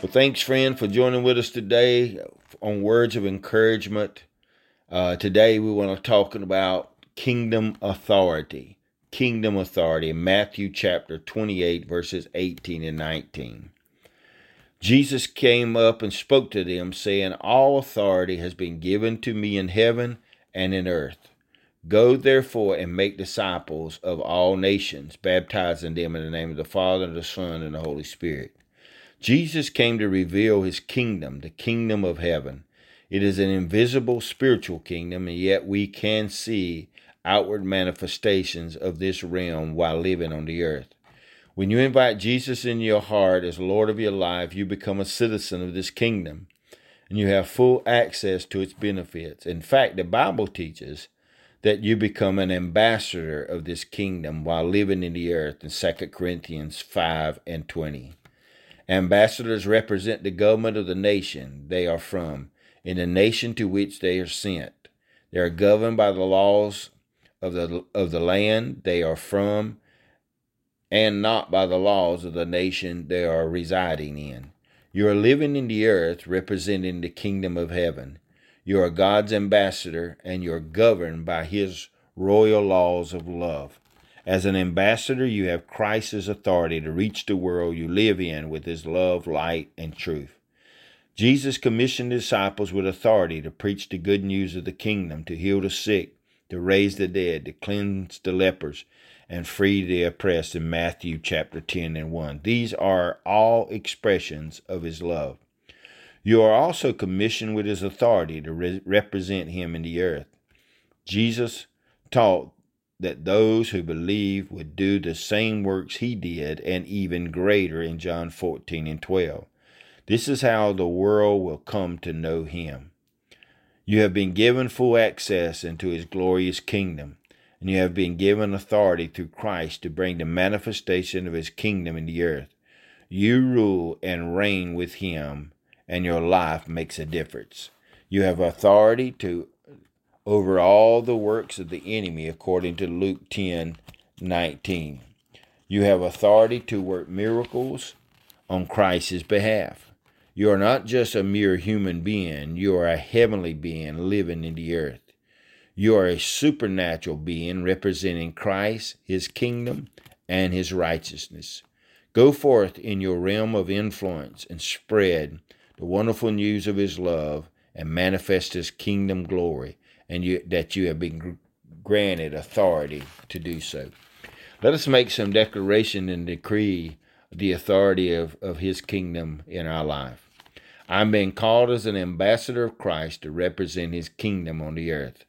Well, thanks, friend, for joining with us today on Words of Encouragement. Uh, today, we want to talk about kingdom authority. Kingdom authority Matthew chapter 28, verses 18 and 19. Jesus came up and spoke to them, saying, All authority has been given to me in heaven and in earth. Go therefore and make disciples of all nations, baptizing them in the name of the Father, and the Son, and the Holy Spirit Jesus came to reveal his kingdom, the kingdom of heaven. It is an invisible spiritual kingdom, and yet we can see outward manifestations of this realm while living on the earth. When you invite Jesus in your heart as Lord of your life, you become a citizen of this kingdom and you have full access to its benefits. In fact, the Bible teaches that you become an ambassador of this kingdom while living in the earth in 2 Corinthians 5 and 20. Ambassadors represent the government of the nation they are from, in the nation to which they are sent. They are governed by the laws of the, of the land they are from and not by the laws of the nation they are residing in. You are living in the earth representing the kingdom of heaven. You are God's ambassador and you are governed by his royal laws of love. As an ambassador, you have Christ's authority to reach the world you live in with his love, light, and truth. Jesus commissioned disciples with authority to preach the good news of the kingdom, to heal the sick, to raise the dead, to cleanse the lepers, and free the oppressed in Matthew chapter 10 and 1. These are all expressions of his love. You are also commissioned with his authority to re- represent him in the earth. Jesus taught that those who believe would do the same works he did and even greater in John 14 and 12. This is how the world will come to know him. You have been given full access into his glorious kingdom, and you have been given authority through Christ to bring the manifestation of his kingdom in the earth. You rule and reign with him, and your life makes a difference. You have authority to over all the works of the enemy, according to Luke 10 19. You have authority to work miracles on Christ's behalf. You are not just a mere human being, you are a heavenly being living in the earth. You are a supernatural being representing Christ, his kingdom, and his righteousness. Go forth in your realm of influence and spread the wonderful news of his love and manifest his kingdom glory and you, that you have been granted authority to do so. Let us make some declaration and decree the authority of, of his kingdom in our life. I'm being called as an ambassador of Christ to represent his kingdom on the earth.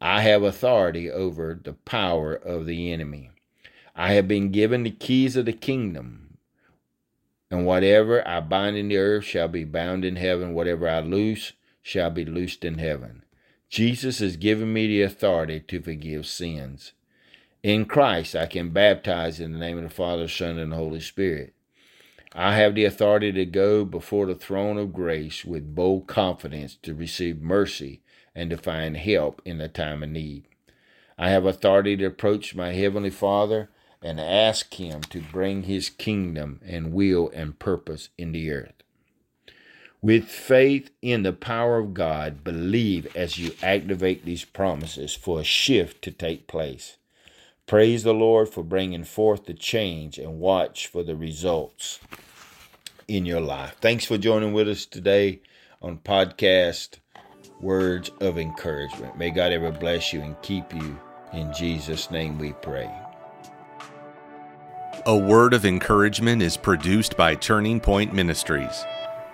I have authority over the power of the enemy. I have been given the keys of the kingdom. And whatever I bind in the earth shall be bound in heaven. Whatever I loose shall be loosed in heaven. Jesus has given me the authority to forgive sins. In Christ, I can baptize in the name of the Father, Son, and the Holy Spirit. I have the authority to go before the throne of grace with bold confidence to receive mercy and to find help in the time of need. I have authority to approach my Heavenly Father and ask Him to bring His kingdom and will and purpose in the earth. With faith in the power of God, believe as you activate these promises for a shift to take place. Praise the Lord for bringing forth the change and watch for the results in your life. Thanks for joining with us today on podcast Words of Encouragement. May God ever bless you and keep you. In Jesus' name we pray. A Word of Encouragement is produced by Turning Point Ministries.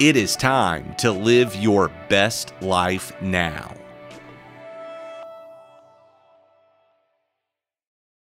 It is time to live your best life now.